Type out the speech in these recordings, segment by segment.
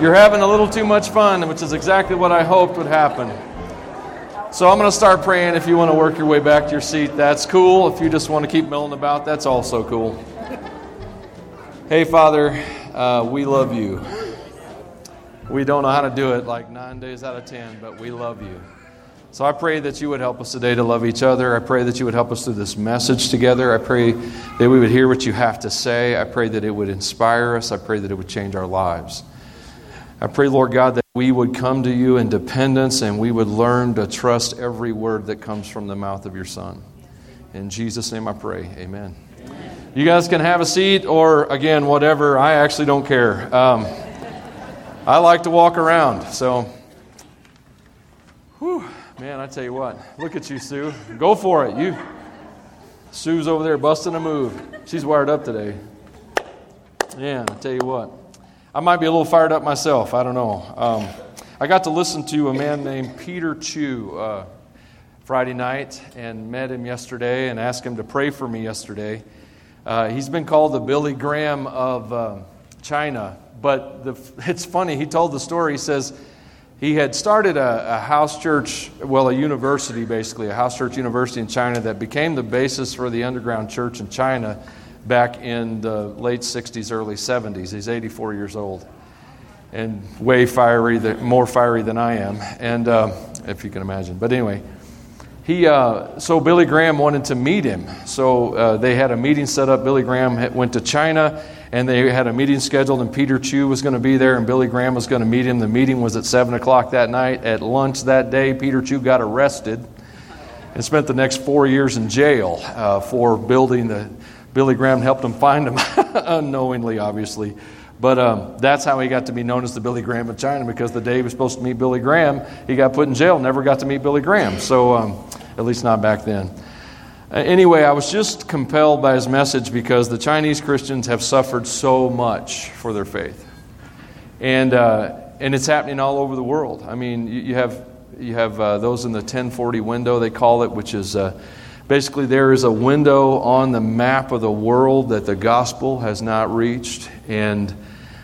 You're having a little too much fun, which is exactly what I hoped would happen. So I'm going to start praying. If you want to work your way back to your seat, that's cool. If you just want to keep milling about, that's also cool. Hey, Father, uh, we love you. We don't know how to do it like nine days out of ten, but we love you. So I pray that you would help us today to love each other. I pray that you would help us through this message together. I pray that we would hear what you have to say. I pray that it would inspire us. I pray that it would change our lives. I pray, Lord God, that we would come to you in dependence and we would learn to trust every word that comes from the mouth of your Son. In Jesus' name I pray. Amen. You guys can have a seat or, again, whatever. I actually don't care. Um, I like to walk around. So, whew, man, I tell you what. Look at you, Sue. Go for it. You. Sue's over there busting a move. She's wired up today. Yeah, I tell you what. I might be a little fired up myself. I don't know. Um, I got to listen to a man named Peter Chu uh, Friday night and met him yesterday and asked him to pray for me yesterday. Uh, he's been called the Billy Graham of uh, China, but the, it's funny. He told the story. He says he had started a, a house church, well, a university basically, a house church university in China that became the basis for the underground church in China back in the late 60s, early 70s. He's 84 years old and way fiery, more fiery than I am, and uh, if you can imagine. But anyway, he uh, so Billy Graham wanted to meet him. So uh, they had a meeting set up. Billy Graham went to China, and they had a meeting scheduled. And Peter Chu was going to be there, and Billy Graham was going to meet him. The meeting was at seven o'clock that night. At lunch that day, Peter Chu got arrested and spent the next four years in jail uh, for building the Billy Graham helped him find him, unknowingly, obviously. But um, that's how he got to be known as the Billy Graham of China because the day he was supposed to meet Billy Graham, he got put in jail, never got to meet Billy Graham. So, um, at least not back then. Uh, anyway, I was just compelled by his message because the Chinese Christians have suffered so much for their faith. And, uh, and it's happening all over the world. I mean, you, you have, you have uh, those in the 1040 window, they call it, which is uh, Basically, there is a window on the map of the world that the gospel has not reached. And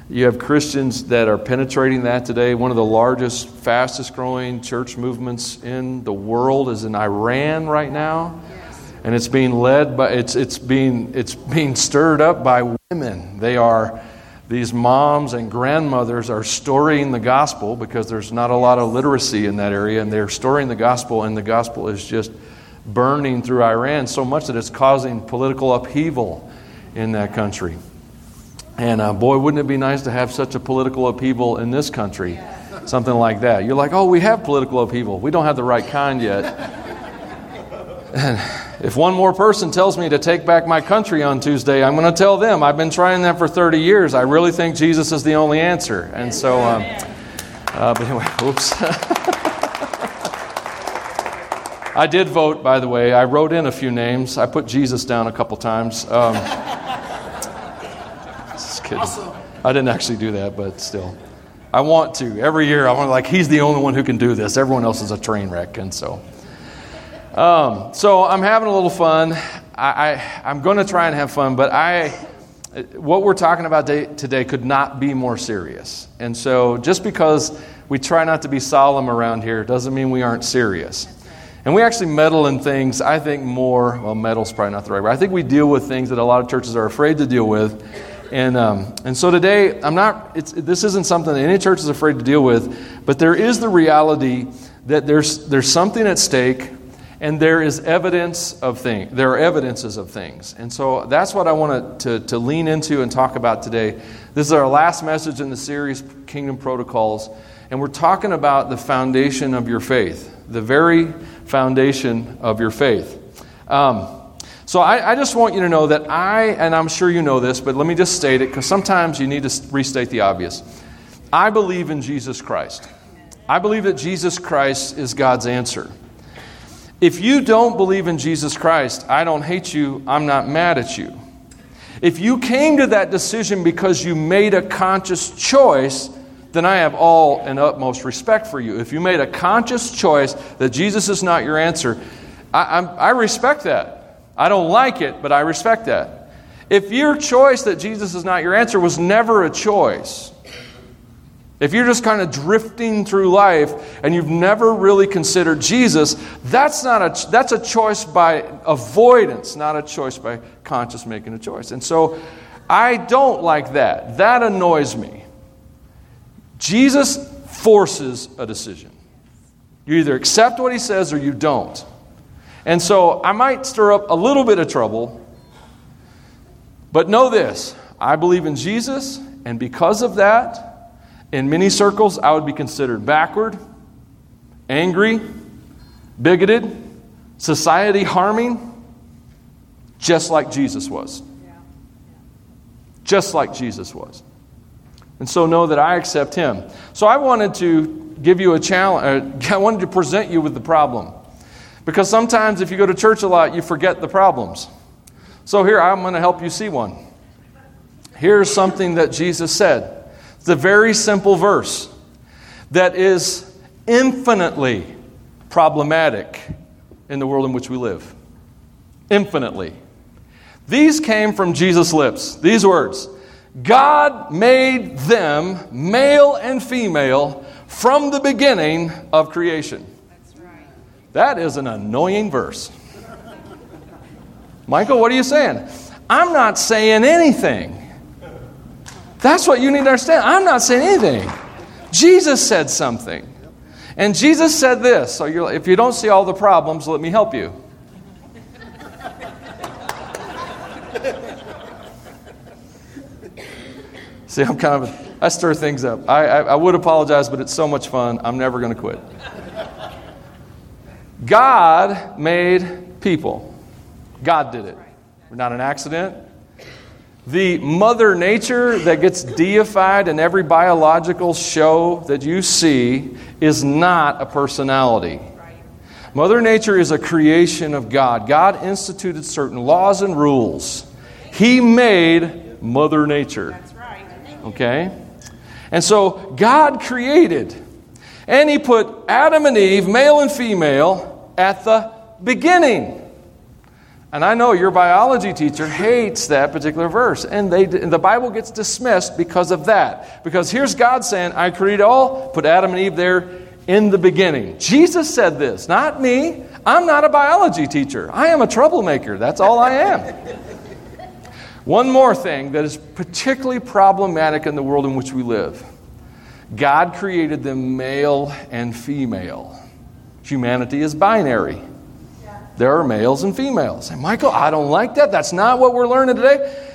you have Christians that are penetrating that today. One of the largest, fastest growing church movements in the world is in Iran right now. And it's being led by, it's, it's, being, it's being stirred up by women. They are, these moms and grandmothers are storing the gospel because there's not a lot of literacy in that area. And they're storing the gospel, and the gospel is just burning through Iran so much that it's causing political upheaval in that country. And uh, boy, wouldn't it be nice to have such a political upheaval in this country? Something like that. You're like, oh, we have political upheaval. We don't have the right kind yet. And if one more person tells me to take back my country on Tuesday, I'm going to tell them I've been trying that for 30 years. I really think Jesus is the only answer. And so, um, uh, but anyway, oops. I did vote, by the way. I wrote in a few names. I put Jesus down a couple times. Um, just kidding. Awesome. I didn't actually do that, but still. I want to. Every year, I want to, like, he's the only one who can do this. Everyone else is a train wreck. And so. Um, so I'm having a little fun. I, I, am going to try and have fun, but I, what we're talking about today could not be more serious. And so just because we try not to be solemn around here doesn't mean we aren't serious. And we actually meddle in things, I think, more, well, meddle's probably not the right word. I think we deal with things that a lot of churches are afraid to deal with. And, um, and so today, I'm not, this isn't something that any church is afraid to deal with, but there is the reality that there's, there's something at stake and there is evidence of things. There are evidences of things. And so that's what I want to, to lean into and talk about today. This is our last message in the series, Kingdom Protocols. And we're talking about the foundation of your faith, the very foundation of your faith. Um, so I, I, just want you to know that I, and I'm sure you know this, but let me just state it because sometimes you need to restate the obvious. I believe in Jesus Christ. I believe that Jesus Christ is God's answer. If you don't believe in Jesus Christ, I don't hate you, I'm not mad at you. If you came to that decision because you made a conscious choice, then I have all and utmost respect for you. If you made a conscious choice that Jesus is not your answer, I, I, respect that. I don't like it, but I respect that. If your choice that Jesus is not your answer was never a choice, If you're just kind of drifting through life and you've never really considered Jesus, that's, not a, that's a choice by avoidance, not a choice by conscious making a choice. And so I don't like that. That annoys me. Jesus forces a decision. You either accept what he says or you don't. And so I might stir up a little bit of trouble, but know this I believe in Jesus, and because of that, in many circles, I would be considered backward, angry, bigoted, society harming, just like Jesus was. Just like Jesus was. And so know that I accept him. So I wanted to give you a challenge, uh, I wanted to present you with the problem. Because sometimes if you go to church a lot, you forget the problems. So here, I'm going to help you see one. Here's something that Jesus said. It's a very simple verse that is infinitely problematic in the world in which we live. Infinitely. These came from Jesus' lips. These words God made them male and female from the beginning of creation. That is an annoying verse. Michael, what are you saying? I'm not saying anything. That's what you need to understand. I'm not saying anything. Jesus said something. And Jesus said this. So if you don't see all the problems, let me help you. See, I'm kind of, I stir things up. I, I, I would apologize, but it's so much fun. I'm never going to quit. God made people. God did it. We're not an accident. The mother nature that gets deified in every biological show that you see is not a personality. Mother nature is a creation of God. God instituted certain laws and rules. He made Mother nature. Okay? And so God created, and He put Adam and Eve, male and female, at the beginning. And I know your biology teacher hates that particular verse. And, they, and the Bible gets dismissed because of that. Because here's God saying, I created all, put Adam and Eve there in the beginning. Jesus said this, not me. I'm not a biology teacher. I am a troublemaker. That's all I am. One more thing that is particularly problematic in the world in which we live God created them male and female. Humanity is binary. There are males and females. And Michael, I don't like that. That's not what we're learning today.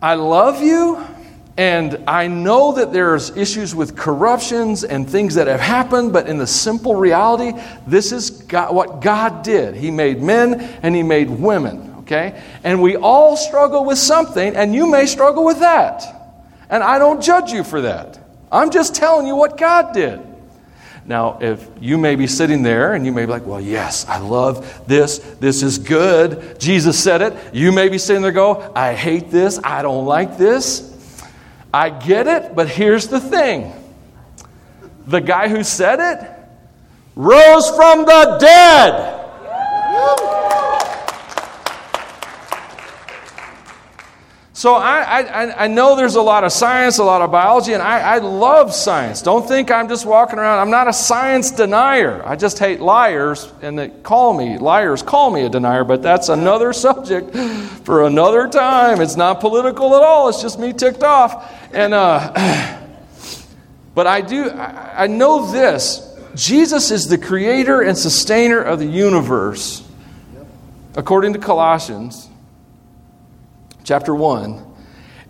I love you, and I know that there's issues with corruptions and things that have happened, but in the simple reality, this is God, what God did. He made men and He made women, okay? And we all struggle with something, and you may struggle with that. And I don't judge you for that. I'm just telling you what God did. Now, if you may be sitting there and you may be like, well, yes, I love this. This is good. Jesus said it. You may be sitting there go, I hate this. I don't like this. I get it, but here's the thing the guy who said it rose from the dead. So I, I, I know there's a lot of science, a lot of biology, and I, I love science. Don't think I'm just walking around. I'm not a science denier. I just hate liars, and they call me liars. Call me a denier, but that's another subject for another time. It's not political at all. It's just me ticked off. And uh, but I do. I, I know this. Jesus is the creator and sustainer of the universe, according to Colossians chapter 1.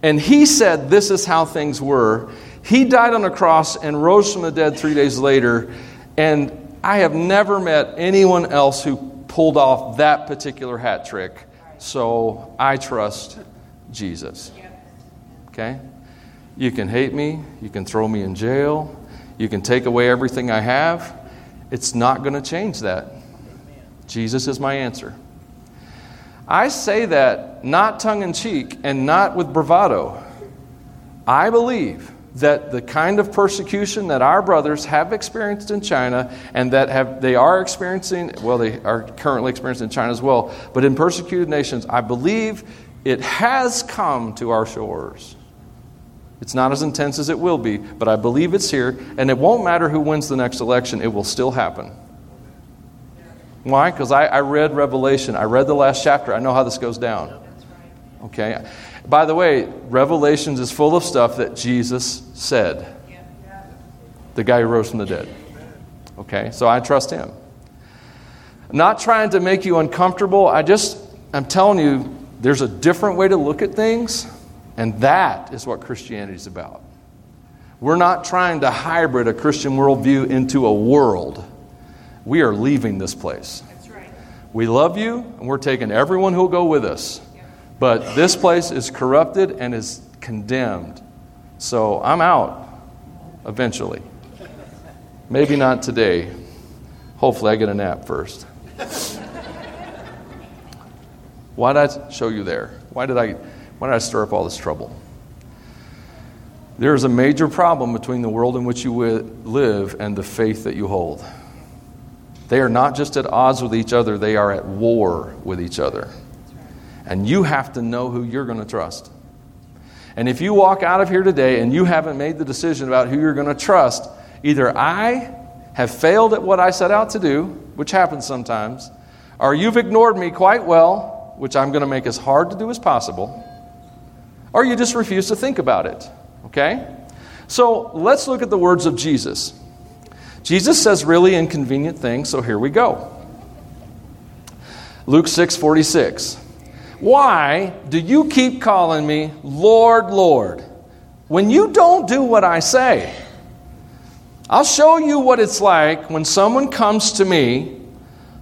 And he said, This is how things were. He died on a cross and rose from the dead three days later. And I have never met anyone else who pulled off that particular hat trick. So I trust Jesus. Okay? You can hate me. You can throw me in jail. You can take away everything I have. It's not going to change that. Jesus is my answer. I say that not tongue in cheek and not with bravado. I believe that the kind of persecution that our brothers have experienced in China and that have, they are experiencing, well, they are currently experiencing in China as well, but in persecuted nations, I believe it has come to our shores. It's not as intense as it will be, but I believe it's here, and it won't matter who wins the next election, it will still happen. Why? Because I, I, read Revelation. I read the last chapter. I know how this goes down. Okay? By the way, Revelations is full of stuff that Jesus said. The guy who rose from the dead. Okay? So I trust him. I'm not trying to make you uncomfortable. I just, I'm telling you, there's a different way to look at things, and that is what Christianity is about. We're not trying to hybrid a Christian worldview into a world. We are leaving this place. Right. We love you, and we're taking everyone who'll go with us. But this place is corrupted and is condemned. So I'm out eventually. Maybe not today. Hopefully, I get a nap first. Why did I show you there? Why did I, why did I stir up all this trouble? There is a major problem between the world in which you live and the faith that you hold. They are not just at odds with each other, they are at war with each other. And you have to know who you're going to trust. And if you walk out of here today and you haven't made the decision about who you're going to trust, either I have failed at what I set out to do, which happens sometimes, or you've ignored me quite well, which I'm going to make as hard to do as possible, or you just refuse to think about it. Okay? So let's look at the words of Jesus. Jesus says really inconvenient things, so here we go. Luke 6 46. Why do you keep calling me Lord, Lord, when you don't do what I say? I'll show you what it's like when someone comes to me,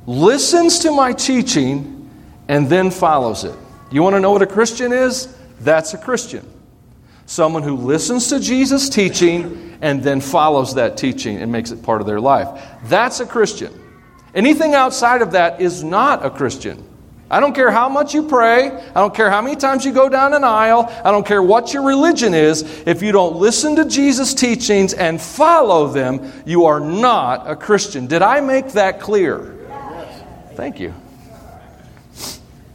listens to my teaching, and then follows it. You want to know what a Christian is? That's a Christian. Someone who listens to Jesus' teaching and then follows that teaching and makes it part of their life. That's a Christian. Anything outside of that is not a Christian. I don't care how much you pray. I don't care how many times you go down an aisle. I don't care what your religion is. If you don't listen to Jesus' teachings and follow them, you are not a Christian. Did I make that clear? Thank you.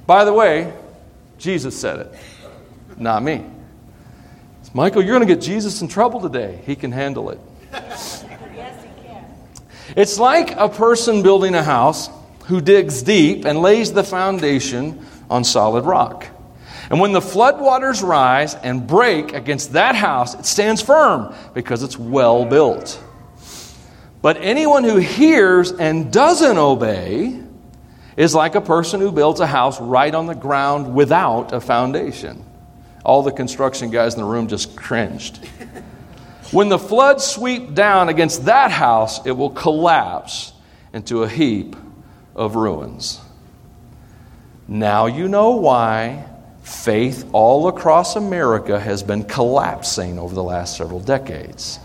By the way, Jesus said it, not me. Michael, you're going to get Jesus in trouble today. He can handle it. Yes, he can. It's like a person building a house who digs deep and lays the foundation on solid rock. And when the floodwaters rise and break against that house, it stands firm because it's well built. But anyone who hears and doesn't obey is like a person who builds a house right on the ground without a foundation. All the construction guys in the room just cringed. When the floods sweep down against that house, it will collapse into a heap of ruins. Now you know why faith all across America has been collapsing over the last several decades.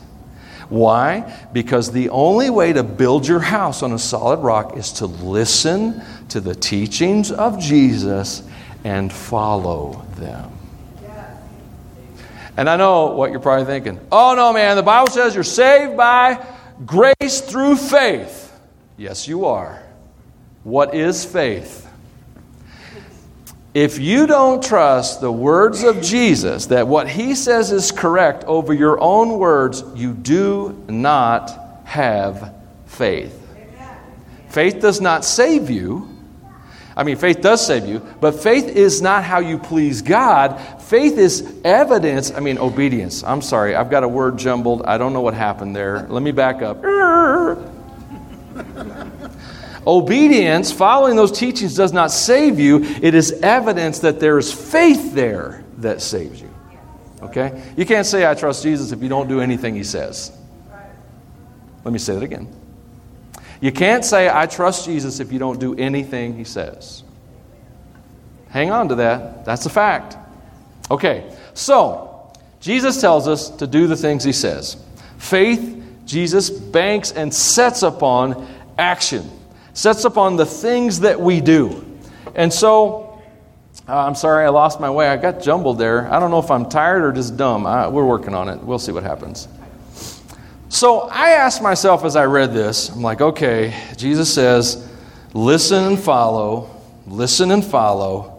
Why? Because the only way to build your house on a solid rock is to listen to the teachings of Jesus and follow them. And I know what you're probably thinking. Oh, no, man, the Bible says you're saved by grace through faith. Yes, you are. What is faith? If you don't trust the words of Jesus, that what he says is correct over your own words, you do not have faith. Faith does not save you. I mean, faith does save you, but faith is not how you please God. Faith is evidence. I mean, obedience. I'm sorry, I've got a word jumbled. I don't know what happened there. Let me back up. Obedience, following those teachings, does not save you. It is evidence that there is faith there that saves you. Okay? You can't say, I trust Jesus if you don't do anything he says. Let me say that again. You can't say, I trust Jesus if you don't do anything he says. Hang on to that. That's a fact. Okay, so Jesus tells us to do the things he says. Faith, Jesus banks and sets upon action sets upon the things that we do. And so, uh, I'm sorry I lost my way. I got jumbled there. I don't know if I'm tired or just dumb. I, we're working on it. We'll see what happens. So I asked myself as I read this, I'm like, okay, Jesus says, listen and follow, listen and follow.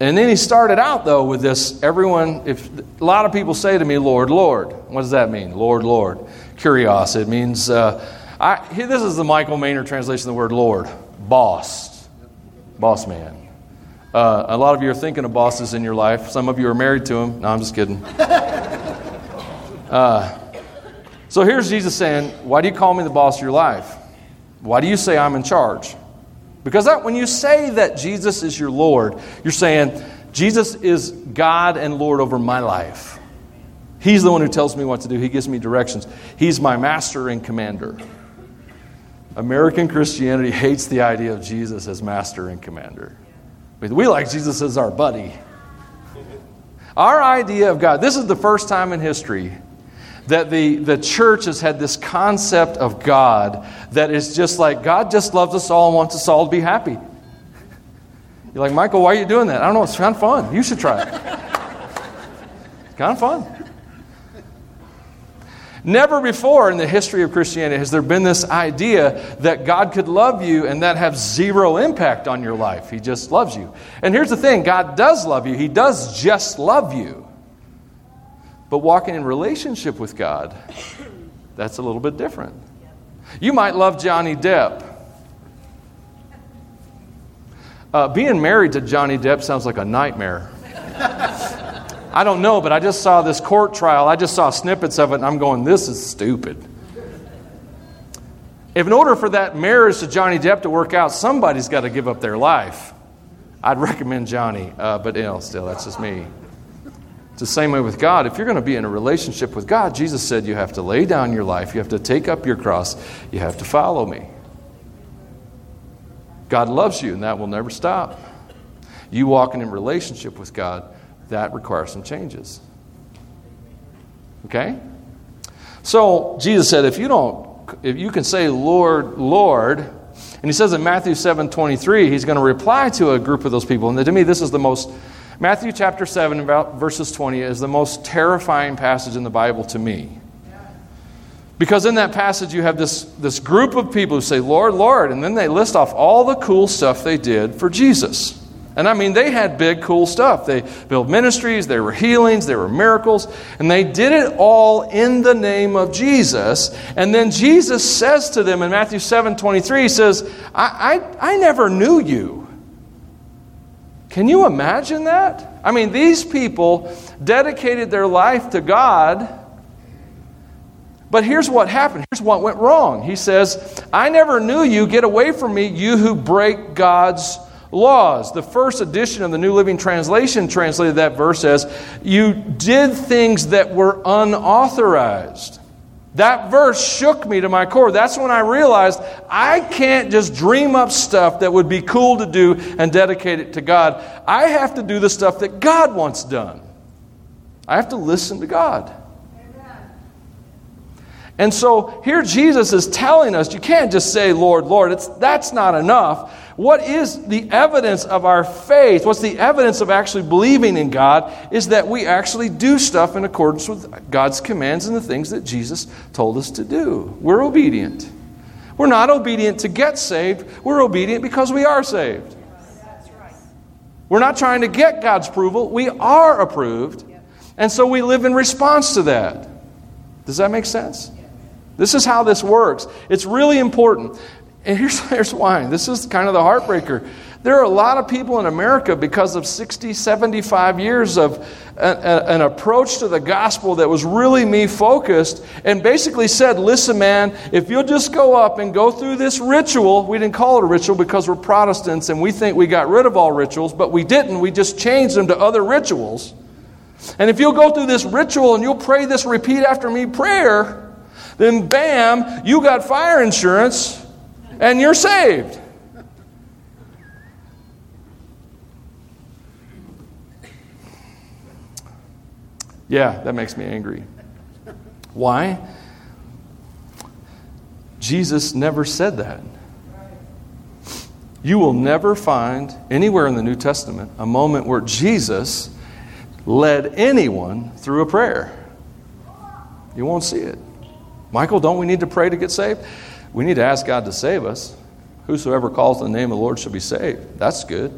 And then he started out, though, with this everyone, if a lot of people say to me, Lord, Lord. What does that mean? Lord, Lord. Kurios. It means, uh, I, this is the Michael Maynard translation of the word Lord boss. Boss man. Uh, a lot of you are thinking of bosses in your life. Some of you are married to them. No, I'm just kidding. Uh, so here's Jesus saying, Why do you call me the boss of your life? Why do you say I'm in charge? Because that, when you say that Jesus is your Lord, you're saying, Jesus is God and Lord over my life. He's the one who tells me what to do, He gives me directions. He's my master and commander. American Christianity hates the idea of Jesus as master and commander. We like Jesus as our buddy. Our idea of God, this is the first time in history that the, the church has had this concept of God that is just like, God just loves us all and wants us all to be happy. You're like, Michael, why are you doing that? I don't know. It's kind of fun. You should try it. It's kind of fun. Never before in the history of Christianity has there been this idea that God could love you and that have zero impact on your life. He just loves you. And here's the thing God does love you, He does just love you. But walking in relationship with God, that's a little bit different. You might love Johnny Depp. Uh, being married to Johnny Depp sounds like a nightmare. I don't know, but I just saw this court trial. I just saw snippets of it, and I'm going, this is stupid. If in order for that marriage to Johnny Depp to work out, somebody's got to give up their life. I'd recommend Johnny, uh, but you know, still, that's just me. It's the same way with God. If you're going to be in a relationship with God, Jesus said you have to lay down your life, you have to take up your cross, you have to follow me. God loves you, and that will never stop. You walking in relationship with God, that requires some changes. Okay? So Jesus said, if you don't, if you can say Lord, Lord, and he says in Matthew 7 23, he's going to reply to a group of those people. And to me, this is the most Matthew chapter 7, verses 20, is the most terrifying passage in the Bible to me. Because in that passage, you have this, this group of people who say, Lord, Lord, and then they list off all the cool stuff they did for Jesus. And I mean, they had big, cool stuff. They built ministries, there were healings, there were miracles, and they did it all in the name of Jesus. And then Jesus says to them in Matthew 7 23, He says, I, I, I never knew you. Can you imagine that? I mean, these people dedicated their life to God. But here's what happened. Here's what went wrong. He says, I never knew you. Get away from me, you who break God's laws. The first edition of the New Living Translation translated that verse as, You did things that were unauthorized. That verse shook me to my core. That's when I realized I can't just dream up stuff that would be cool to do and dedicate it to God. I have to do the stuff that God wants done. I have to listen to God. And so here Jesus is telling us you can't just say, Lord, Lord. It's, that's not enough. What is the evidence of our faith? What's the evidence of actually believing in God? Is that we actually do stuff in accordance with God's commands and the things that Jesus told us to do. We're obedient. We're not obedient to get saved, we're obedient because we are saved. We're not trying to get God's approval, we are approved. And so we live in response to that. Does that make sense? This is how this works. It's really important. And here's, here's why. This is kind of the heartbreaker. There are a lot of people in America because of 60, 75 years of a, a, an approach to the gospel that was really me focused and basically said, listen, man, if you'll just go up and go through this ritual, we didn't call it a ritual because we're Protestants and we think we got rid of all rituals, but we didn't. We just changed them to other rituals. And if you'll go through this ritual and you'll pray this repeat after me prayer, then bam, you got fire insurance and you're saved. Yeah, that makes me angry. Why? Jesus never said that. You will never find anywhere in the New Testament a moment where Jesus led anyone through a prayer. You won't see it. Michael, don't we need to pray to get saved? We need to ask God to save us. Whosoever calls the name of the Lord shall be saved. That's good.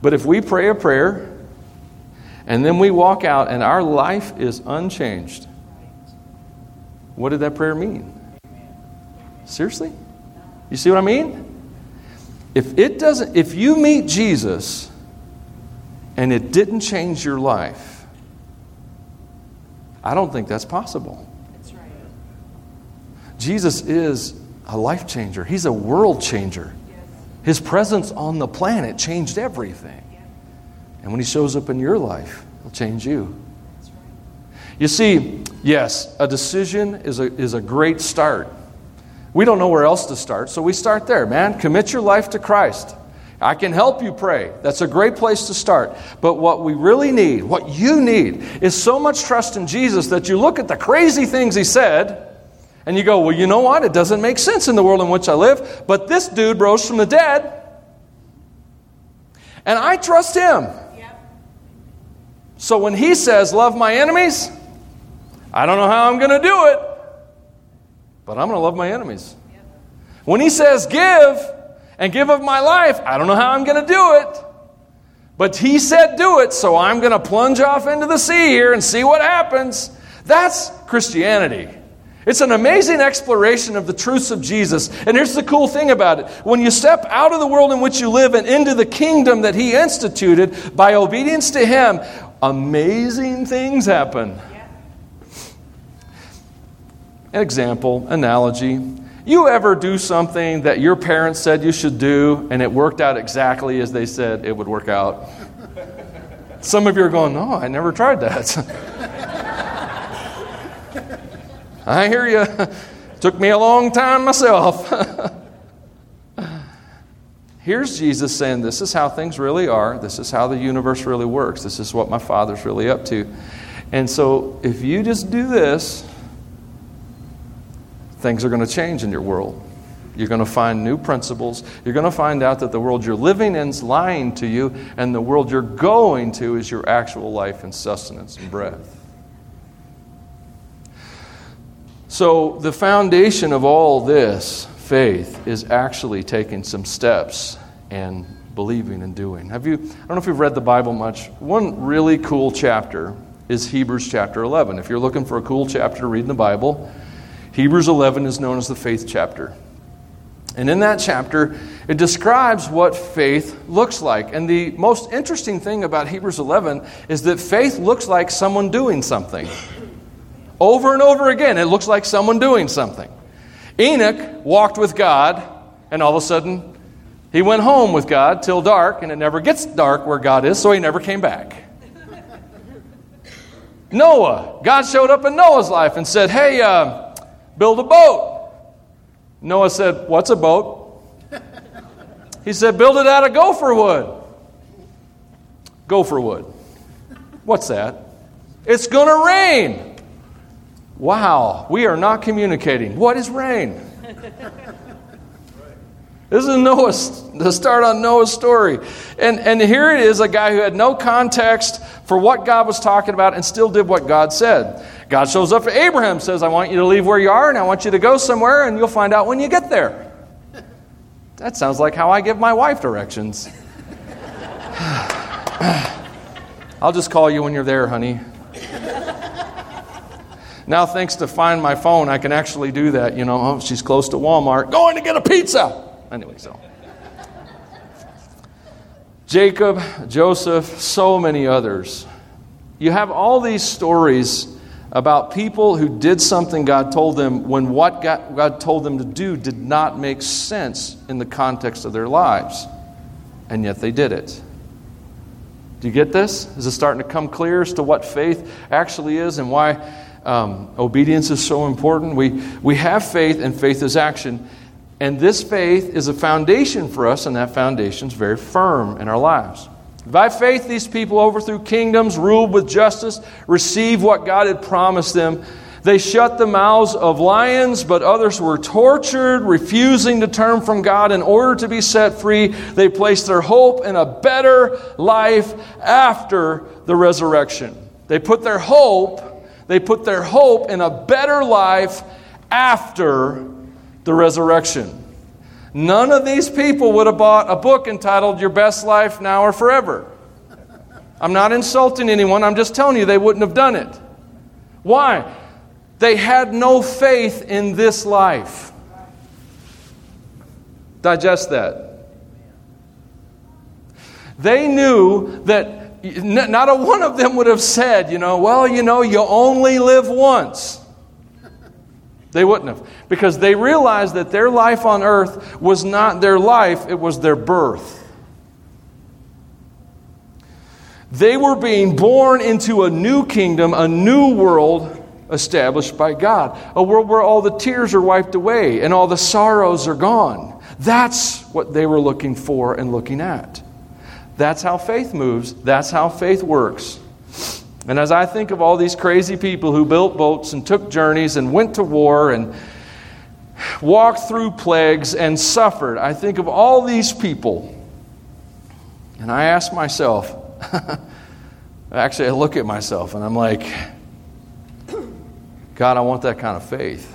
But if we pray a prayer and then we walk out and our life is unchanged, what did that prayer mean? Seriously? You see what I mean? If it doesn't if you meet Jesus and it didn't change your life, I don't think that's possible. Jesus is a life changer. He's a world changer. His presence on the planet changed everything. And when He shows up in your life, He'll change you. You see, yes, a decision is a, is a great start. We don't know where else to start, so we start there, man. Commit your life to Christ. I can help you pray. That's a great place to start. But what we really need, what you need, is so much trust in Jesus that you look at the crazy things He said and you go, well, you know what? It doesn't make sense in the world in which I live, but this dude rose from the dead. And I trust him. So when he says, love my enemies, I don't know how I'm going to do it, but I'm going to love my enemies. Yep. When he says, give and give of my life, I don't know how I'm going to do it. But he said, do it, so I'm going to plunge off into the sea here and see what happens. That's Christianity. It's an amazing exploration of the truths of Jesus. And here's the cool thing about it when you step out of the world in which you live and into the kingdom that He instituted by obedience to Him, amazing things happen. An example, analogy. You ever do something that your parents said you should do and it worked out exactly as they said it would work out? Some of you are going, No, I never tried that. I hear you. Took me a long time myself. Here's Jesus saying, This is how things really are. This is how the universe really works. This is what my Father's really up to. And so, if you just do this, things are going to change in your world. You're going to find new principles. You're going to find out that the world you're living in is lying to you, and the world you're going to is your actual life and sustenance and breath. So, the foundation of all this faith is actually taking some steps and believing and doing. Have you, I don't know if you've read the Bible much. One really cool chapter is Hebrews chapter 11. If you're looking for a cool chapter to read in the Bible, Hebrews 11 is known as the faith chapter. And in that chapter, it describes what faith looks like. And the most interesting thing about Hebrews 11 is that faith looks like someone doing something. Over and over again, it looks like someone doing something. Enoch walked with God, and all of a sudden, he went home with God till dark, and it never gets dark where God is, so he never came back. Noah, God showed up in Noah's life and said, Hey, uh, build a boat. Noah said, What's a boat? He said, Build it out of gopher wood. Gopher wood. What's that? It's going to rain. Wow, we are not communicating. What is rain? This is Noah's, the start on Noah's story. And, and here it is a guy who had no context for what God was talking about and still did what God said. God shows up for Abraham, says, I want you to leave where you are and I want you to go somewhere and you'll find out when you get there. That sounds like how I give my wife directions. I'll just call you when you're there, honey. Now, thanks to Find My Phone, I can actually do that. You know, oh, she's close to Walmart, going to get a pizza. Anyway, so. Jacob, Joseph, so many others. You have all these stories about people who did something God told them when what God told them to do did not make sense in the context of their lives. And yet they did it. Do you get this? Is it starting to come clear as to what faith actually is and why um, obedience is so important. We, we have faith, and faith is action. And this faith is a foundation for us, and that foundation is very firm in our lives. By faith, these people overthrew kingdoms, ruled with justice, received what God had promised them. They shut the mouths of lions, but others were tortured, refusing to turn from God in order to be set free. They placed their hope in a better life after the resurrection. They put their hope they put their hope in a better life after the resurrection. none of these people would have bought a book entitled Your Best Life Now or Forever. I'm not insulting anyone, I'm just telling you they wouldn't have done it. Why? They had no faith in this life. Digest that. They knew that not a one of them would have said, you know, well, you know, you only live once. They wouldn't have. Because they realized that their life on earth was not their life, it was their birth. They were being born into a new kingdom, a new world established by God, a world where all the tears are wiped away and all the sorrows are gone. That's what they were looking for and looking at. That's how faith moves, that's how faith works. And as I think of all these crazy people who built boats and took journeys and went to war and walked through plagues and suffered, I think of all these people. And I ask myself, actually, I look at myself and I'm like, God, I want that kind of faith.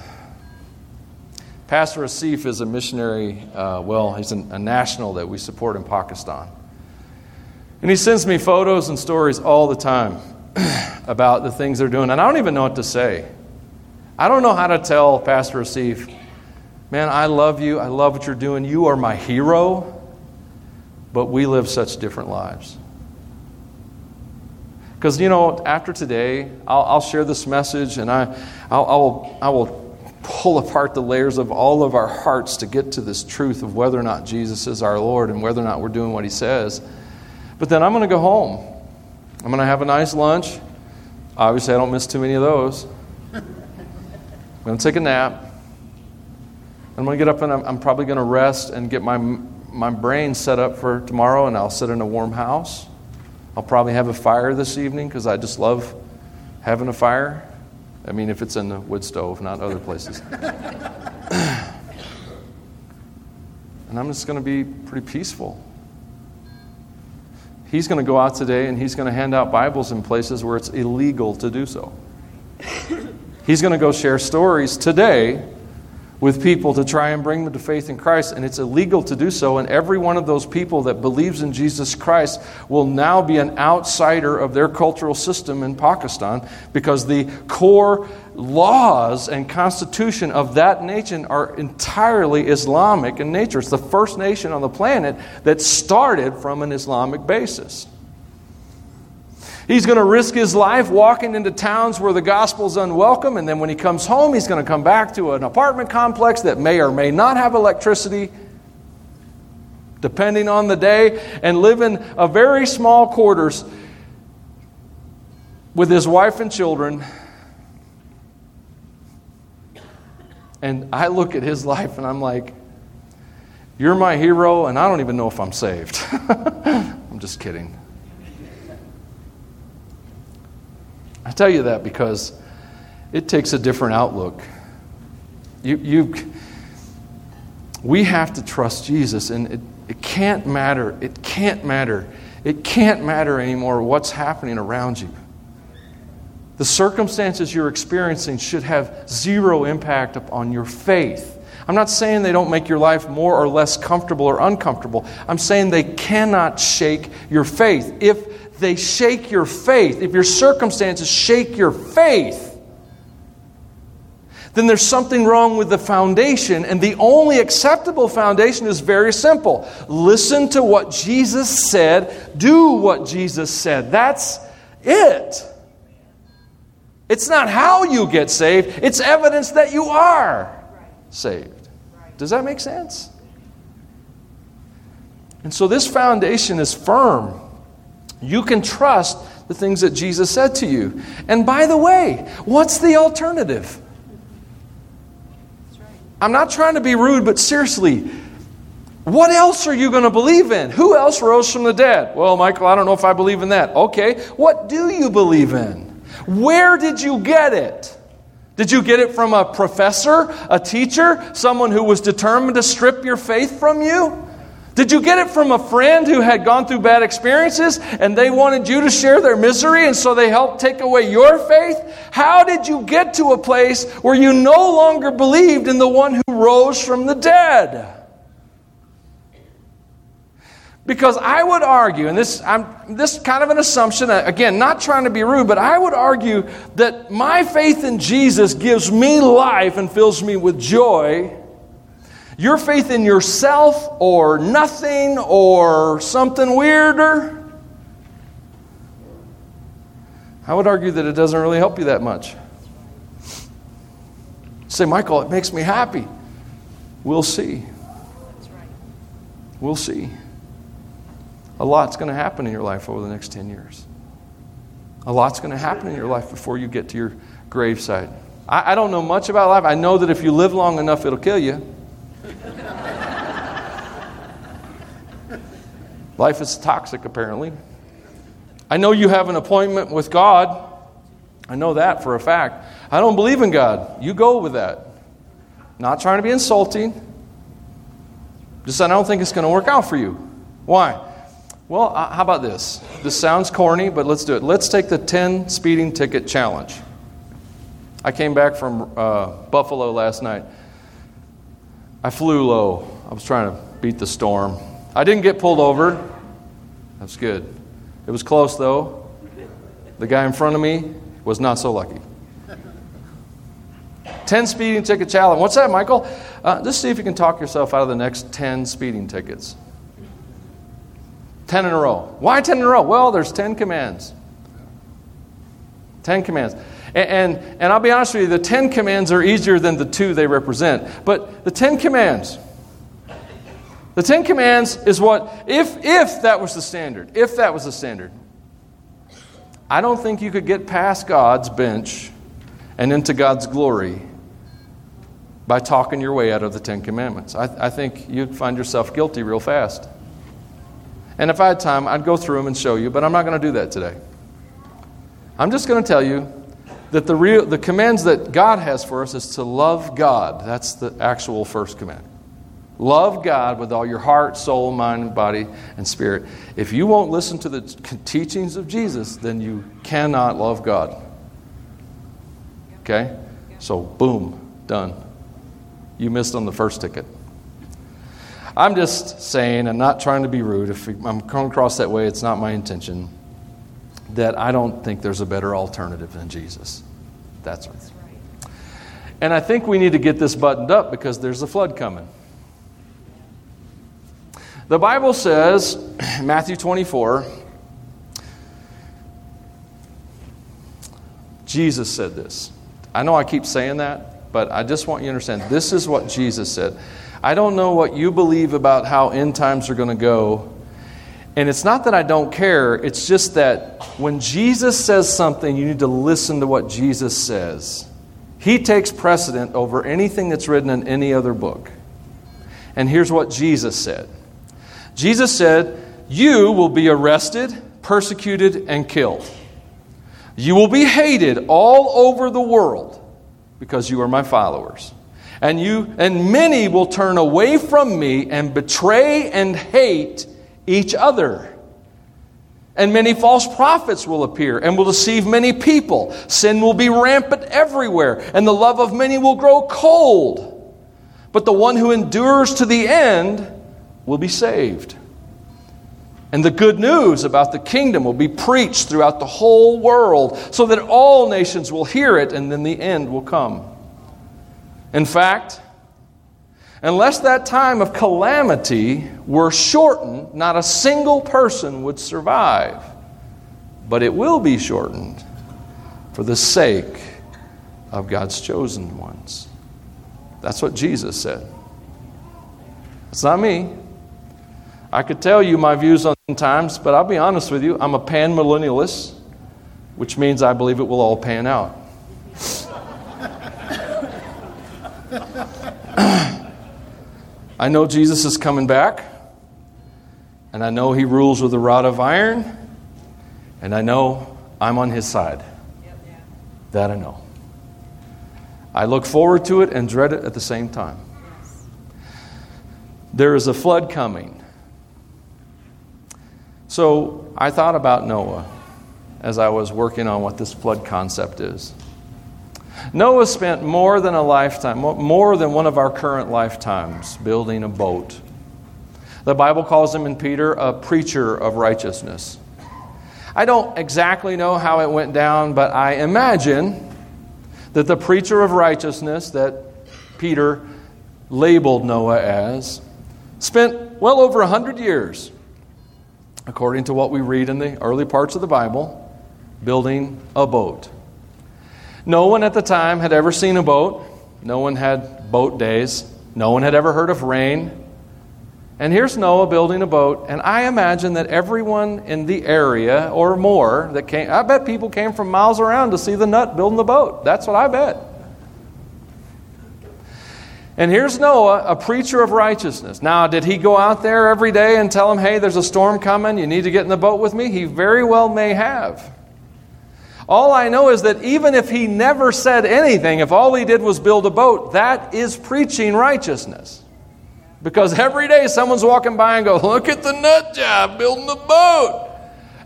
Pastor Asif is a missionary, uh, well, he's a, a national that we support in Pakistan. And he sends me photos and stories all the time about the things they're doing. And I don't even know what to say. I don't know how to tell Pastor Asif, man, I love you. I love what you're doing. You are my hero. But we live such different lives. Because, you know, after today, I'll, I'll, share this message and I, I'll, I'll, I will pull apart the layers of all of our hearts to get to this truth of whether or not Jesus is our Lord and whether or not we're doing what He says. But then I'm going to go home. I'm going to have a nice lunch. Obviously, I don't miss too many of those. I'm going to take a nap. I'm going to get up and I'm, I'm probably going to rest and get my, my brain set up for tomorrow, and I'll sit in a warm house. I'll probably have a fire this evening because I just love having a fire. I mean, if it's in the wood stove, not other places. and I'm just going to be pretty peaceful. He's going to go out today and he's going to hand out Bibles in places where it's illegal to do so. He's going to go share stories today with people to try and bring them to faith in Christ, and it's illegal to do so. And every one of those people that believes in Jesus Christ will now be an outsider of their cultural system in Pakistan because the core laws and constitution of that nation are entirely Islamic in nature. It's the first nation on the planet that started from an Islamic basis. He's going to risk his life walking into towns where the gospel's unwelcome, and then when he comes home, he's going to come back to an apartment complex that may or may not have electricity, depending on the day, and live in a very small quarters with his wife and children. And I look at his life and I'm like, You're my hero, and I don't even know if I'm saved. I'm just kidding. I tell you that because it takes a different outlook. You, you, we have to trust Jesus, and it, it can't matter. It can't matter. It can't matter anymore what's happening around you. The circumstances you're experiencing should have zero impact upon your faith. I'm not saying they don't make your life more or less comfortable or uncomfortable. I'm saying they cannot shake your faith. If they shake your faith, if your circumstances shake your faith, then there's something wrong with the foundation. And the only acceptable foundation is very simple listen to what Jesus said, do what Jesus said. That's it. It's not how you get saved, it's evidence that you are saved. Does that make sense? And so this foundation is firm. You can trust the things that Jesus said to you. And by the way, what's the alternative? I'm not trying to be rude, but seriously, what else are you going to believe in? Who else rose from the dead? Well, Michael, I don't know if I believe in that. Okay, what do you believe in? Where did you get it? Did you get it from a professor, a teacher, someone who was determined to strip your faith from you? Did you get it from a friend who had gone through bad experiences and they wanted you to share their misery and so they helped take away your faith? How did you get to a place where you no longer believed in the one who rose from the dead? Because I would argue, and this, I'm, this kind of an assumption, uh, again, not trying to be rude, but I would argue that my faith in Jesus gives me life and fills me with joy. Your faith in yourself or nothing or something weirder, I would argue that it doesn't really help you that much. Say, Michael, it makes me happy. We'll see. We'll see a lot's going to happen in your life over the next 10 years. A lot's going to happen in your life before you get to your gravesite. I, I don't know much about life. I know that if you live long enough, it'll kill you. life is toxic, apparently. I know you have an appointment with God. I know that for a fact. I don't believe in God. You go with that. Not trying to be insulting. Just I don't think it's going to work out for you. Why? Well, uh, how about this? This sounds corny, but let's do it. Let's take the 10 speeding ticket challenge. I came back from uh, Buffalo last night. I flew low. I was trying to beat the storm. I didn't get pulled over. That's good. It was close, though. The guy in front of me was not so lucky. 10 speeding ticket challenge. What's that, Michael? Uh, just see if you can talk yourself out of the next 10 speeding tickets. 10 in a row. Why 10 in a row? Well, there's 10 commands. 10 commands. And, and, and, I'll be honest with you, the 10 commands are easier than the two they represent. But the 10 commands, the 10 commands is what, if, if that was the standard, if that was the standard, I don't think you could get past God's bench and into God's glory by talking your way out of the Ten Commandments. I, I think you'd find yourself guilty real fast. And if I had time, I'd go through them and show you, but I'm not going to do that today. I'm just going to tell you that the, real, the commands that God has for us is to love God. That's the actual first command. Love God with all your heart, soul, mind, body, and spirit. If you won't listen to the teachings of Jesus, then you cannot love God. Okay? So, boom, done. You missed on the first ticket. I'm just saying, and not trying to be rude, if I'm coming across that way, it's not my intention, that I don't think there's a better alternative than Jesus. That's right. And I think we need to get this buttoned up because there's a flood coming. The Bible says, Matthew 24, Jesus said this. I know I keep saying that, but I just want you to understand this is what Jesus said. I don't know what you believe about how end times are going to go. And it's not that I don't care, it's just that when Jesus says something, you need to listen to what Jesus says. He takes precedent over anything that's written in any other book. And here's what Jesus said Jesus said, You will be arrested, persecuted, and killed. You will be hated all over the world because you are my followers. And you and many will turn away from me and betray and hate each other. And many false prophets will appear and will deceive many people. Sin will be rampant everywhere, and the love of many will grow cold. But the one who endures to the end will be saved. And the good news about the kingdom will be preached throughout the whole world so that all nations will hear it, and then the end will come. In fact, unless that time of calamity were shortened, not a single person would survive. But it will be shortened for the sake of God's chosen ones. That's what Jesus said. It's not me. I could tell you my views on times, but I'll be honest with you. I'm a pan millennialist, which means I believe it will all pan out. I know Jesus is coming back, and I know he rules with a rod of iron, and I know I'm on his side. That I know. I look forward to it and dread it at the same time. There is a flood coming. So I thought about Noah as I was working on what this flood concept is. Noah spent more than a lifetime, more than one of our current lifetimes, building a boat. The Bible calls him in Peter a preacher of righteousness. I don't exactly know how it went down, but I imagine that the preacher of righteousness that Peter labeled Noah as spent well over 100 years, according to what we read in the early parts of the Bible, building a boat. No one at the time had ever seen a boat. No one had boat days. No one had ever heard of rain. And here's Noah building a boat, and I imagine that everyone in the area or more that came, I bet people came from miles around to see the nut building the boat. That's what I bet. And here's Noah, a preacher of righteousness. Now, did he go out there every day and tell them, hey, there's a storm coming, you need to get in the boat with me? He very well may have. All I know is that even if he never said anything, if all he did was build a boat, that is preaching righteousness. Because every day someone's walking by and go, look at the nut job building the boat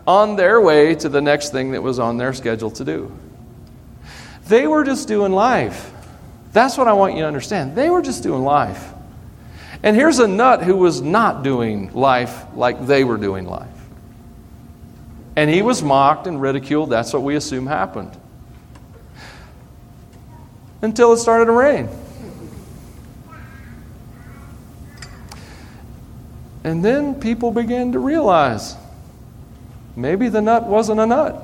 on their way to the next thing that was on their schedule to do. They were just doing life. That's what I want you to understand. They were just doing life. And here's a nut who was not doing life like they were doing life. And he was mocked and ridiculed. That's what we assume happened. Until it started to rain. And then people began to realize maybe the nut wasn't a nut.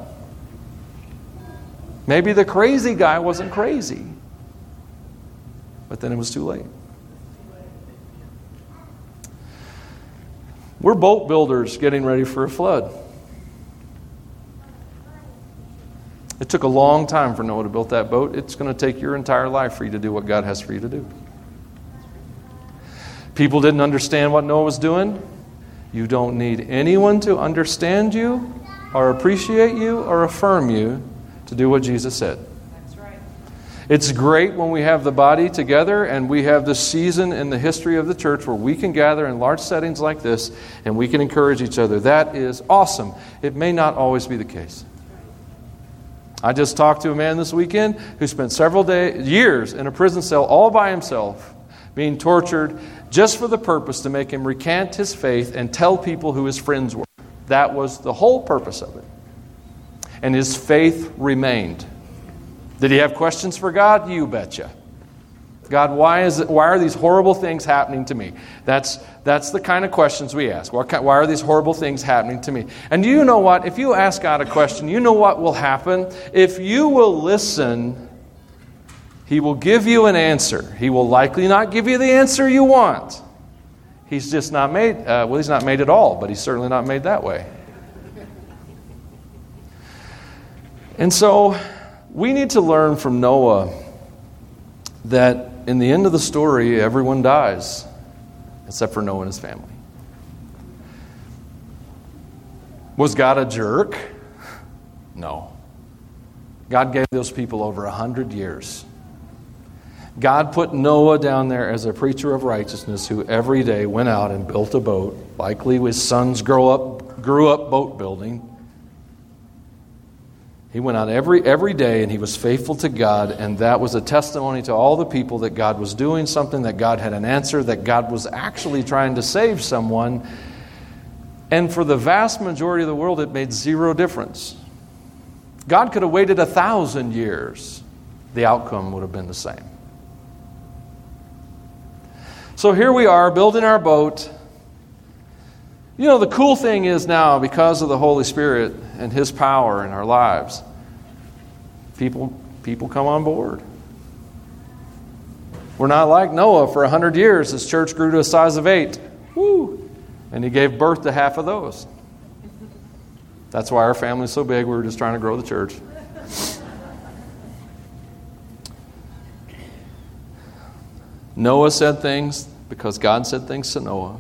Maybe the crazy guy wasn't crazy. But then it was too late. We're boat builders getting ready for a flood. It took a long time for Noah to build that boat. It's going to take your entire life for you to do what God has for you to do. People didn't understand what Noah was doing. You don't need anyone to understand you or appreciate you or affirm you to do what Jesus said. It's great when we have the body together and we have the season in the history of the church where we can gather in large settings like this and we can encourage each other. That is awesome. It may not always be the case. I just talked to a man this weekend who spent several days, years in a prison cell all by himself, being tortured just for the purpose to make him recant his faith and tell people who his friends were. That was the whole purpose of it. And his faith remained. Did he have questions for God? You betcha. God, why, is it, why are these horrible things happening to me? That's, that's the kind of questions we ask. Why, why are these horrible things happening to me? And do you know what? If you ask God a question, you know what will happen? If you will listen, He will give you an answer. He will likely not give you the answer you want. He's just not made, uh, well, He's not made at all, but He's certainly not made that way. And so, we need to learn from Noah that in the end of the story, everyone dies except for Noah and his family. Was God a jerk? No. God gave those people over a hundred years. God put Noah down there as a preacher of righteousness who every day went out and built a boat. Likely his sons grew up, grew up boat building. He went out every, every day and he was faithful to God, and that was a testimony to all the people that God was doing something, that God had an answer, that God was actually trying to save someone. And for the vast majority of the world, it made zero difference. God could have waited a thousand years, the outcome would have been the same. So here we are building our boat. You know, the cool thing is now, because of the Holy Spirit and His power in our lives, people, people come on board. We're not like Noah for 100 years. His church grew to a size of eight. Woo! And he gave birth to half of those. That's why our family's so big. We were just trying to grow the church. Noah said things because God said things to Noah.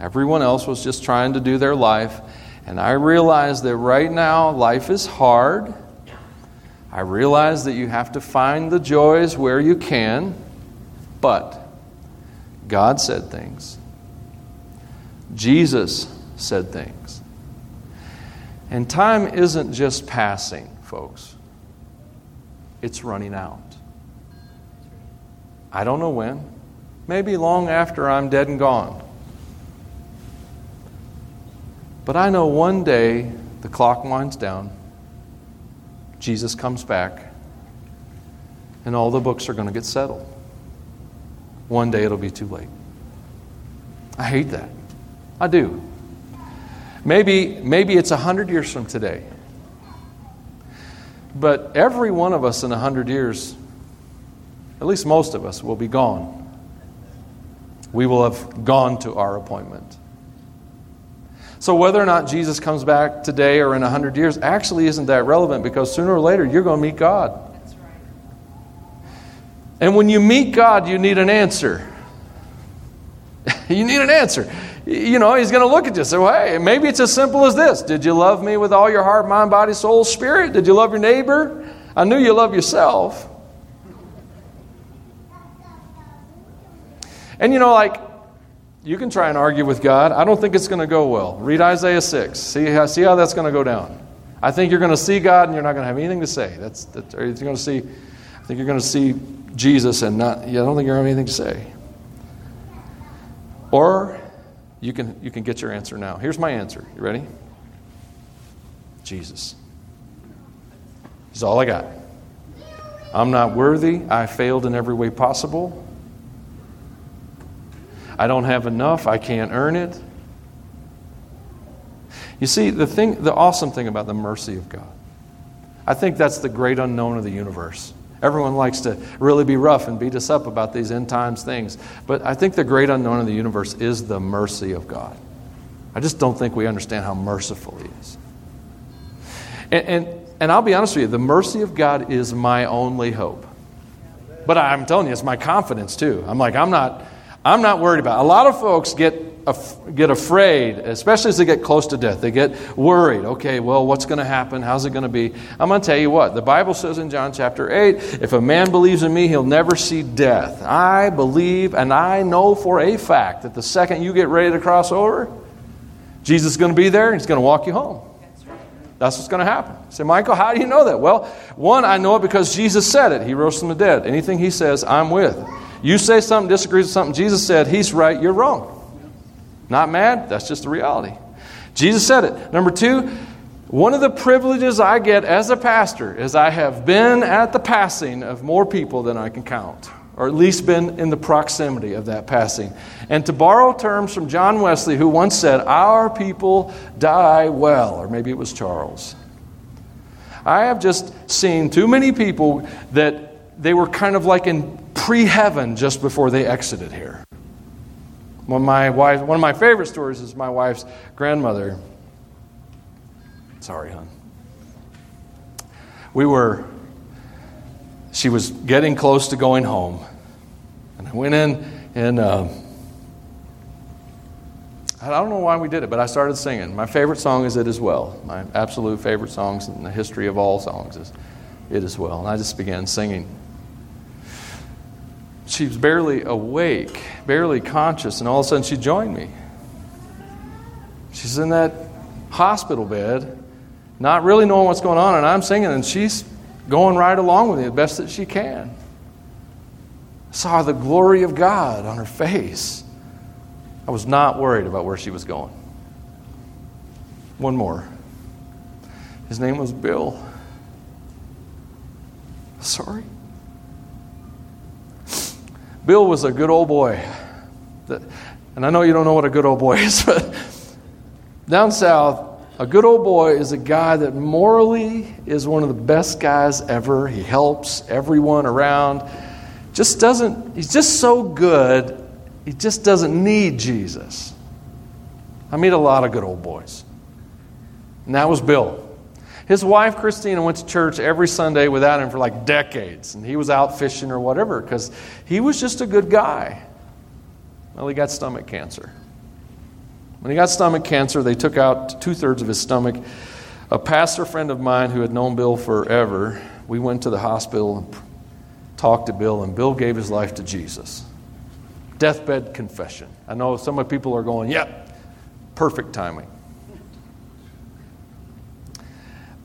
Everyone else was just trying to do their life. And I realize that right now life is hard. I realize that you have to find the joys where you can. But God said things. Jesus said things. And time isn't just passing, folks, it's running out. I don't know when. Maybe long after I'm dead and gone. But I know one day the clock winds down, Jesus comes back, and all the books are going to get settled. One day it'll be too late. I hate that. I do. Maybe, maybe it's a hundred years from today. But every one of us in a hundred years, at least most of us, will be gone. We will have gone to our appointment. So, whether or not Jesus comes back today or in a hundred years actually isn't that relevant because sooner or later you're going to meet God. And when you meet God, you need an answer. you need an answer. You know, he's going to look at you and say, well, hey, maybe it's as simple as this. Did you love me with all your heart, mind, body, soul, spirit? Did you love your neighbor? I knew you love yourself. And you know, like, you can try and argue with God. I don't think it's going to go well. Read Isaiah 6. See how, see how that's going to go down. I think you're going to see God and you're not going to have anything to say. That's, that's you're going to see, I think you're going to see Jesus and not, I don't think you're going to have anything to say. Or you can, you can get your answer now. Here's my answer. You ready? Jesus. He's all I got. I'm not worthy. I failed in every way possible. I don't have enough. I can't earn it. You see, the, thing, the awesome thing about the mercy of God, I think that's the great unknown of the universe. Everyone likes to really be rough and beat us up about these end times things. But I think the great unknown of the universe is the mercy of God. I just don't think we understand how merciful He is. And, and, and I'll be honest with you, the mercy of God is my only hope. But I'm telling you, it's my confidence too. I'm like, I'm not, I'm not worried about it. A lot of folks get get afraid, especially as they get close to death. They get worried. Okay, well, what's going to happen? How's it going to be? I'm going to tell you what. The Bible says in John chapter 8 if a man believes in me, he'll never see death. I believe and I know for a fact that the second you get ready to cross over, Jesus is going to be there and he's going to walk you home. That's what's going to happen. You say, Michael, how do you know that? Well, one, I know it because Jesus said it. He rose from the dead. Anything he says, I'm with. You say something disagrees with something Jesus said, he's right, you're wrong. Not mad, that's just the reality. Jesus said it. Number two, one of the privileges I get as a pastor is I have been at the passing of more people than I can count, or at least been in the proximity of that passing. And to borrow terms from John Wesley, who once said, Our people die well, or maybe it was Charles. I have just seen too many people that they were kind of like in pre heaven just before they exited here. One of my wife, one of my favorite stories is my wife's grandmother. Sorry, hon. We were. She was getting close to going home, and I went in and. Uh, I don't know why we did it, but I started singing. My favorite song is It Is Well. My absolute favorite songs in the history of all songs is It Is Well. And I just began singing she was barely awake, barely conscious, and all of a sudden she joined me. She's in that hospital bed, not really knowing what's going on, and I'm singing, and she's going right along with me the best that she can. Saw the glory of God on her face. I was not worried about where she was going. One more. His name was Bill. Sorry. Bill was a good old boy. And I know you don't know what a good old boy is, but down south, a good old boy is a guy that morally is one of the best guys ever. He helps everyone around. Just doesn't, he's just so good, he just doesn't need Jesus. I meet a lot of good old boys. And that was Bill. His wife, Christina, went to church every Sunday without him for like decades. And he was out fishing or whatever because he was just a good guy. Well, he got stomach cancer. When he got stomach cancer, they took out two thirds of his stomach. A pastor friend of mine who had known Bill forever, we went to the hospital and talked to Bill, and Bill gave his life to Jesus. Deathbed confession. I know some of people are going, yep, yeah, perfect timing.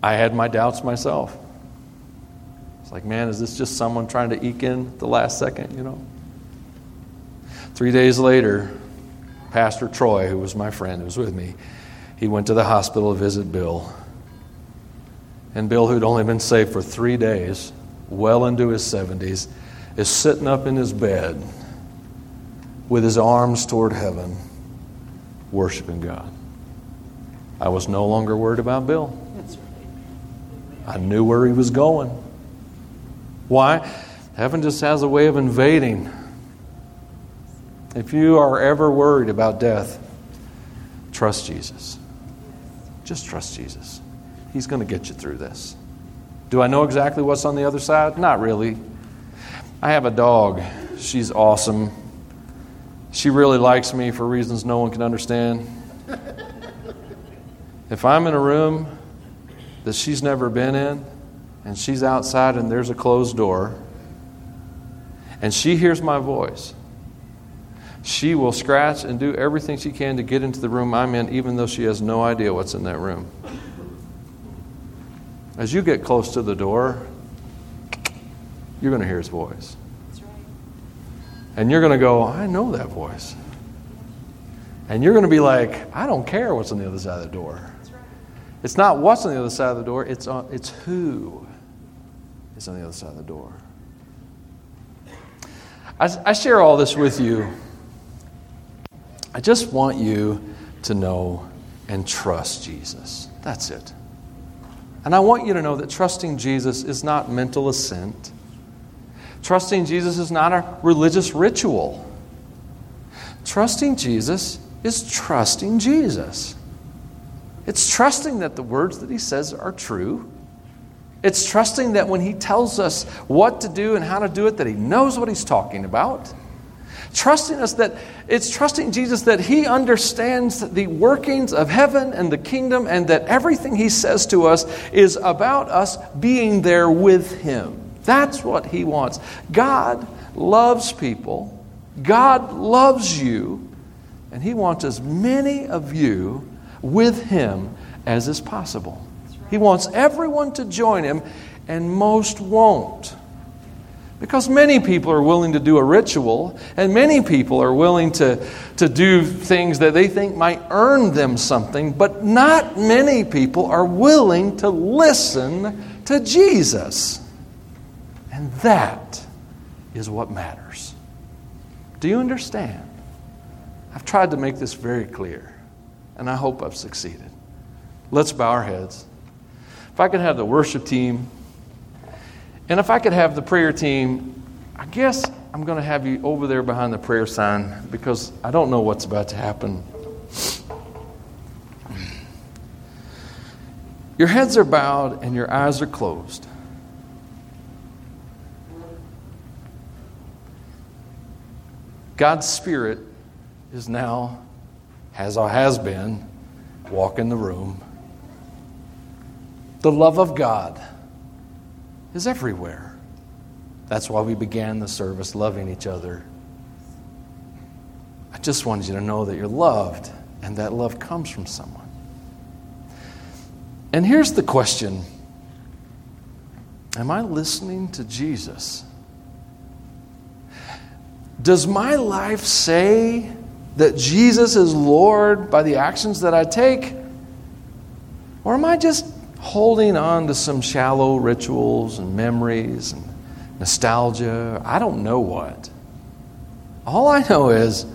I had my doubts myself. It's like, man, is this just someone trying to eke in the last second, you know? Three days later, Pastor Troy, who was my friend, who was with me, he went to the hospital to visit Bill. And Bill, who'd only been saved for three days, well into his 70s, is sitting up in his bed with his arms toward heaven, worshiping God. I was no longer worried about Bill. I knew where he was going. Why? Heaven just has a way of invading. If you are ever worried about death, trust Jesus. Just trust Jesus. He's going to get you through this. Do I know exactly what's on the other side? Not really. I have a dog. She's awesome. She really likes me for reasons no one can understand. if I'm in a room that she's never been in, and she's outside and there's a closed door, and she hears my voice, she will scratch and do everything she can to get into the room I'm in, even though she has no idea what's in that room. As you get close to the door, you're going to hear his voice. And you're going to go, I know that voice. And you're going to be like, I don't care what's on the other side of the door. It's not what's on the other side of the door, it's, on, it's who is on the other side of the door. I, I share all this with you. I just want you to know and trust Jesus. That's it. And I want you to know that trusting Jesus is not mental assent. Trusting Jesus is not a religious ritual. Trusting Jesus is trusting Jesus. It's trusting that the words that he says are true. It's trusting that when he tells us what to do and how to do it, that he knows what he's talking about. Trusting us that it's trusting Jesus that he understands the workings of heaven and the kingdom and that everything he says to us is about us being there with him. That's what he wants. God loves people. God loves you. And he wants as many of you with him as is possible. He wants everyone to join him, and most won't. Because many people are willing to do a ritual, and many people are willing to, to do things that they think might earn them something, but not many people are willing to listen to Jesus. And that is what matters. Do you understand? I've tried to make this very clear and I hope I've succeeded. Let's bow our heads. If I could have the worship team, and if I could have the prayer team, I guess I'm going to have you over there behind the prayer sign because I don't know what's about to happen. Your heads are bowed and your eyes are closed. God's Spirit is now as I has been, walk in the room. The love of God is everywhere. That's why we began the service loving each other. I just wanted you to know that you're loved and that love comes from someone. And here's the question Am I listening to Jesus? Does my life say that Jesus is Lord by the actions that I take? Or am I just holding on to some shallow rituals and memories and nostalgia? I don't know what. All I know is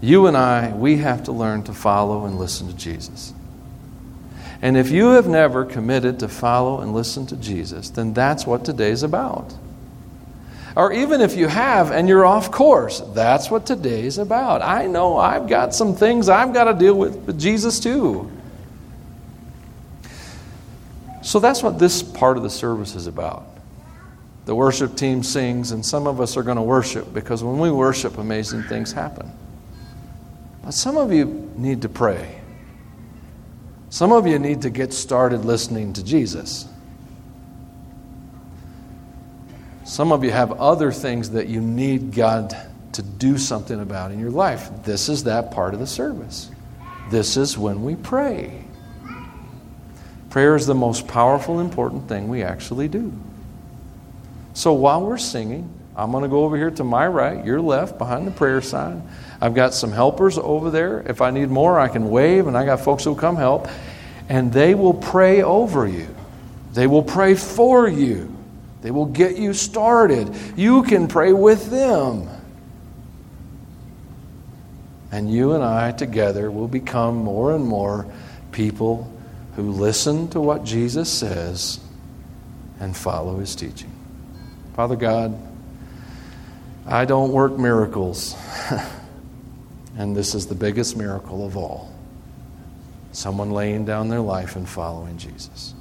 you and I, we have to learn to follow and listen to Jesus. And if you have never committed to follow and listen to Jesus, then that's what today's about. Or even if you have and you're off course, that's what today's about. I know I've got some things I've got to deal with with Jesus too. So that's what this part of the service is about. The worship team sings, and some of us are going to worship because when we worship, amazing things happen. But some of you need to pray. Some of you need to get started listening to Jesus. Some of you have other things that you need God to do something about in your life. This is that part of the service. This is when we pray. Prayer is the most powerful, important thing we actually do. So while we're singing, I'm going to go over here to my right, your left, behind the prayer sign. I've got some helpers over there. If I need more, I can wave, and I got folks who'll come help. And they will pray over you, they will pray for you, they will get you started. You can pray with them. And you and I together will become more and more people who listen to what Jesus says and follow his teaching. Father God, I don't work miracles. and this is the biggest miracle of all someone laying down their life and following Jesus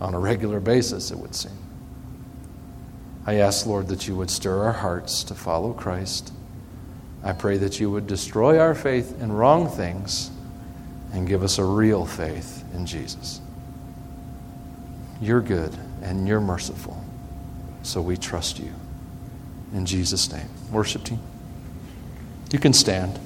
on a regular basis, it would seem. I ask, Lord, that you would stir our hearts to follow Christ. I pray that you would destroy our faith in wrong things and give us a real faith in Jesus. You're good and you're merciful, so we trust you. In Jesus' name. Worship team, you can stand.